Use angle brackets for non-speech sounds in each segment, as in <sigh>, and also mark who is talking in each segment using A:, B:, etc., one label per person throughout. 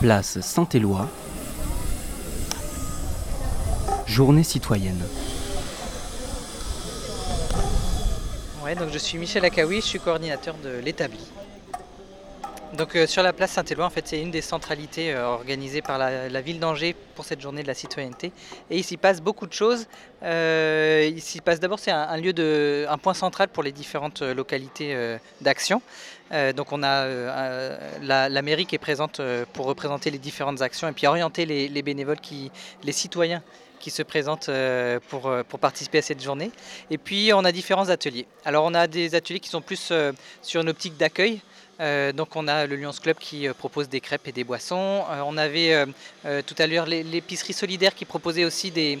A: Place Saint-Éloi. Journée citoyenne.
B: Ouais, donc je suis Michel Akaoui, je suis coordinateur de l'établi. Donc euh, sur la place Saint-Éloi, en fait, c'est une des centralités euh, organisées par la, ville d'Angers pour cette journée de la citoyenneté. Et il s'y passe beaucoup de choses. Euh, il s'y passe d'abord, c'est un, lieu de, un point central pour les différentes localités d'action. Donc on a la, mairie qui est présente pour représenter les différentes actions et puis orienter les, les bénévoles, qui, les citoyens qui se présentent pour, pour participer à cette journée. Et puis on a différents ateliers. Alors on a des ateliers qui sont plus sur une optique d'accueil. Euh, donc on a le Lions Club qui euh, propose des crêpes et des boissons. Euh, on avait tout à l'heure l'é- l'épicerie solidaire qui proposait aussi des,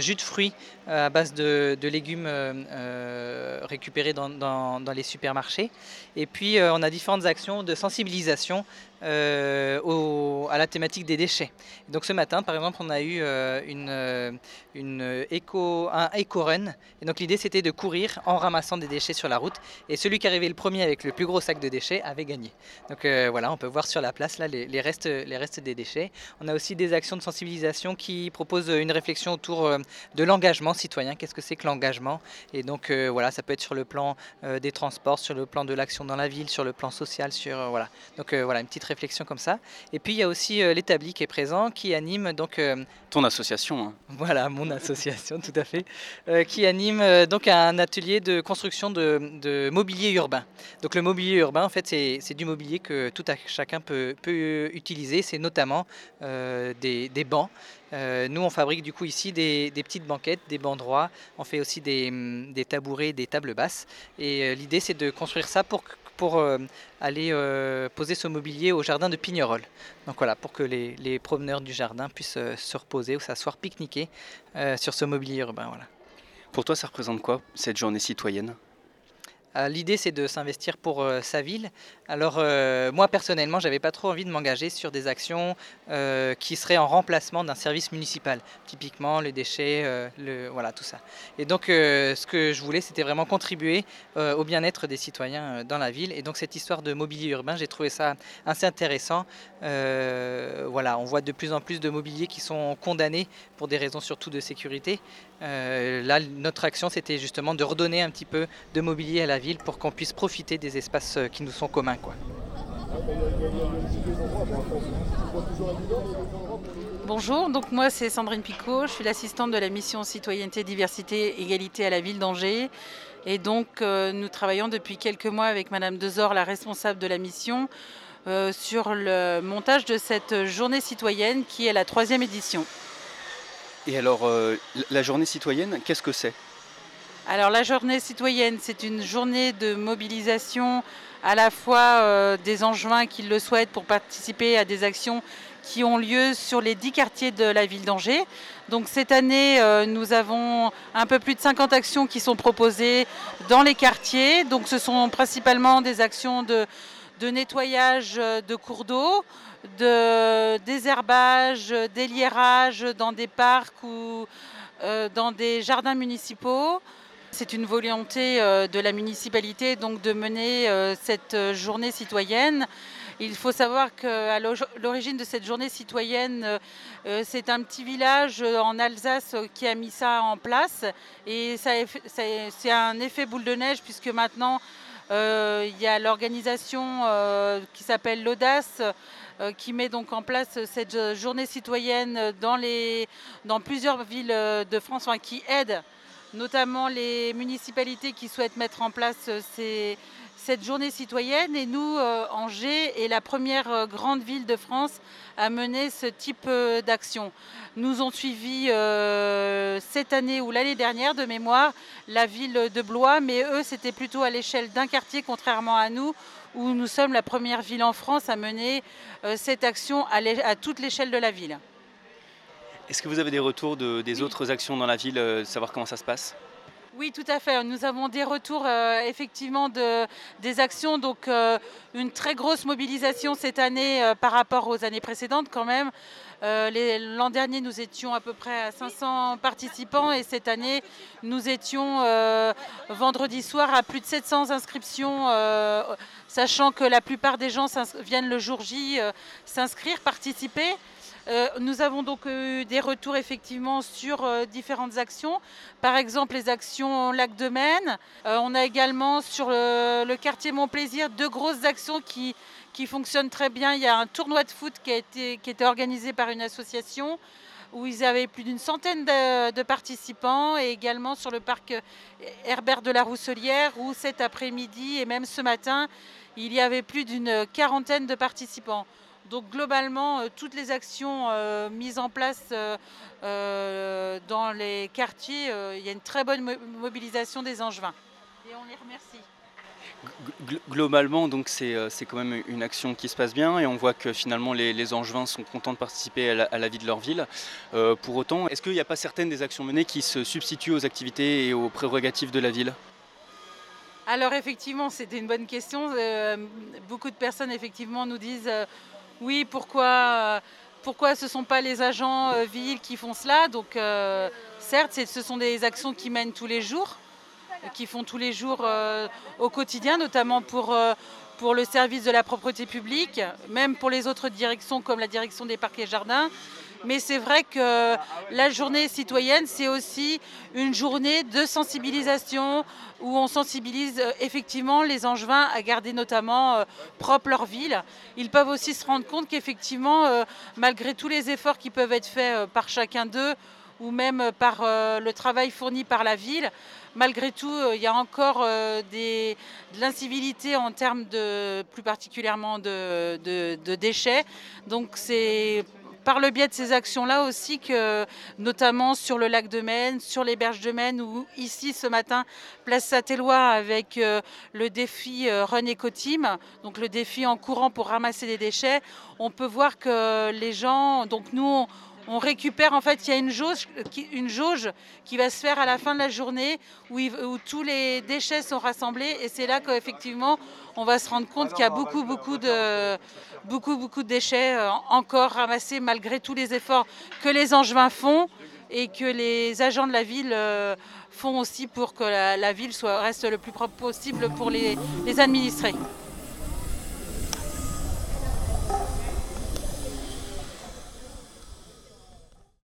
B: jus de fruits à base de, légumes euh, euh, récupérés dans, les supermarchés. Et puis euh, on a différentes actions de sensibilisation euh, à la thématique des déchets. Donc ce matin, par exemple, on a eu euh, une, euh, éco, un éco-run. Et donc l'idée, c'était de courir en ramassant des déchets sur la route. Et celui qui arrivait le premier avec le plus gros sac de déchets avait gagné. Donc euh, voilà, on peut voir sur la place là les, restes, les restes des déchets. On a aussi des actions de sensibilisation qui proposent une réflexion autour euh, de l'engagement citoyen. Qu'est-ce que c'est que l'engagement? Et donc euh, voilà, ça peut être sur le plan euh, des transports, sur le plan de l'action dans la ville, sur le plan social, sur euh, voilà. Donc voilà, une petite réflexion comme ça. Et puis il y a aussi l'établi qui est présent, qui anime donc
C: Ton association, hein.
B: voilà, mon <laughs> association, tout à fait, qui anime donc un atelier de construction de, de mobilier urbain. Donc le mobilier urbain, en fait, c'est du mobilier que tout à chacun peut, peut utiliser. C'est notamment des, des bancs. Euh, nous, on fabrique du coup ici des, des petites banquettes, des bancs droits. On fait aussi des, hum, des tabourets, des tables basses. Et euh, l'idée, c'est de construire ça pour, pour euh, aller poser ce mobilier au jardin de Pignerol. Donc voilà, pour que les, les promeneurs du jardin puissent se reposer ou s'asseoir, pique-niquer sur ce mobilier urbain. Voilà.
C: Pour toi, ça représente quoi cette journée citoyenne?
B: L'idée, c'est de s'investir pour euh, sa ville. Alors, euh, moi, personnellement, j'avais pas trop envie de m'engager sur des actions euh, qui seraient en remplacement d'un service municipal. Typiquement, les déchets, euh, voilà, tout ça. Et donc, ce que je voulais, c'était vraiment contribuer au bien-être des citoyens dans la ville. Et donc, cette histoire de mobilier urbain, j'ai trouvé ça assez intéressant. Voilà, on voit de plus en plus de mobiliers qui sont condamnés pour des raisons surtout de sécurité. Là, notre action, c'était justement de redonner un petit peu de mobilier à la ville pour qu'on puisse profiter des espaces qui nous sont communs. Quoi.
D: Bonjour, donc moi c'est Sandrine Picot, je suis l'assistante de la mission citoyenneté, diversité, égalité à la ville d'Angers. Et donc euh, nous travaillons depuis quelques mois avec Madame Dezor, la responsable de la mission, euh, sur le montage de cette journée citoyenne qui est la troisième édition.
C: Et alors, euh, la journée citoyenne, qu'est-ce que c'est?
D: Alors la journée citoyenne, c'est une journée de mobilisation à la fois euh, des Angevins qui le souhaitent pour participer à des actions qui ont lieu sur les dix quartiers de la ville d'Angers. Donc cette année, euh, nous avons un peu plus de 50 actions qui sont proposées dans les quartiers. Donc ce sont principalement des actions de, nettoyage euh, de cours d'eau, de désherbage, délierage dans des parcs ou dans des jardins municipaux. C'est une volonté euh, de la municipalité donc de mener euh, cette euh, journée citoyenne. Il faut savoir qu'à l'origine de cette journée citoyenne, c'est un petit village en Alsace qui a mis ça en place. Et c'est un effet boule de neige puisque maintenant, il y a l'organisation qui s'appelle l'Audace qui met donc en place cette journée citoyenne dans, plusieurs villes de France, qui aide notamment les municipalités qui souhaitent mettre en place euh, cette journée citoyenne. Et nous, euh, Angers est la première euh, grande ville de France à mener ce type d'action. Nous ont suivi cette année ou l'année dernière de mémoire la ville de Blois, mais eux, c'était plutôt à l'échelle d'un quartier, contrairement à nous, où nous sommes la première ville en France à mener cette action à toute l'échelle de la ville.
C: Est-ce que vous avez des retours de- des
D: Oui.
C: autres actions dans la ville, euh, savoir comment ça se passe?
D: Oui, tout à fait. Nous avons des retours euh, effectivement de, des actions, donc euh, une très grosse mobilisation cette année euh, par rapport aux années précédentes quand même. L'an dernier, nous étions à peu près à 500 participants et cette année, nous étions vendredi soir à plus de 700 inscriptions, sachant que la plupart des gens viennent le jour J s'inscrire, participer. Euh, nous avons donc eu des retours effectivement sur euh, différentes actions. Par exemple, les actions Lac de Maine. Euh, on a également sur le, quartier Montplaisir deux grosses actions qui, fonctionnent très bien. Il y a un tournoi de foot qui a été, organisé par une association où ils avaient plus d'une centaine de, participants et également sur le parc Herbert de la Rousselière où cet après-midi et même ce matin, il y avait plus d'une quarantaine de participants. Donc globalement, euh, toutes les actions euh, mises en place euh, dans les quartiers, il y a une très bonne mobilisation des Angevins. Et on les remercie.
C: Globalement, donc c'est quand même une action qui se passe bien et on voit que finalement les, Angevins sont contents de participer à la, vie de leur ville. pour autant, est-ce qu'il n'y a pas certaines des actions menées qui se substituent aux activités et aux prérogatives de la ville?
D: Alors effectivement, c'était une bonne question. beaucoup de personnes effectivement nous disent oui, pourquoi, euh, ce ne sont pas les agents euh, villes qui font cela? Donc, euh, certes, ce sont des actions qui mènent tous les jours, qui font tous les jours au quotidien, notamment pour, pour le service de la propreté publique, même pour les autres directions comme la direction des parcs et jardins. Mais c'est vrai que la journée citoyenne, c'est aussi une journée de sensibilisation où on sensibilise euh, effectivement les Angevins à garder notamment euh, propre leur ville. Ils peuvent aussi se rendre compte qu'effectivement, euh, malgré tous les efforts qui peuvent être faits par chacun d'eux, ou même par le travail fourni par la ville, malgré tout, il y a encore de l'incivilité en termes de, plus particulièrement de, de déchets. Donc c'est par le biais de ces actions-là aussi notamment sur le lac de Maine, sur les berges de Maine, ou ici ce matin, place Saint-Éloi avec euh, le défi euh, Run Eco Team, donc le défi en courant pour ramasser des déchets, on peut voir que les gens, donc nous, récupère en fait, il y a une jauge, une jauge qui va se faire à la fin de la journée où, où tous les déchets sont rassemblés et c'est là qu'effectivement on va se rendre compte qu'il y a beaucoup beaucoup de, beaucoup, beaucoup de déchets euh, encore ramassés malgré tous les efforts que les Angevins font et que les agents de la ville euh, font aussi pour que la, ville soit, reste le plus propre possible pour les, les administrés.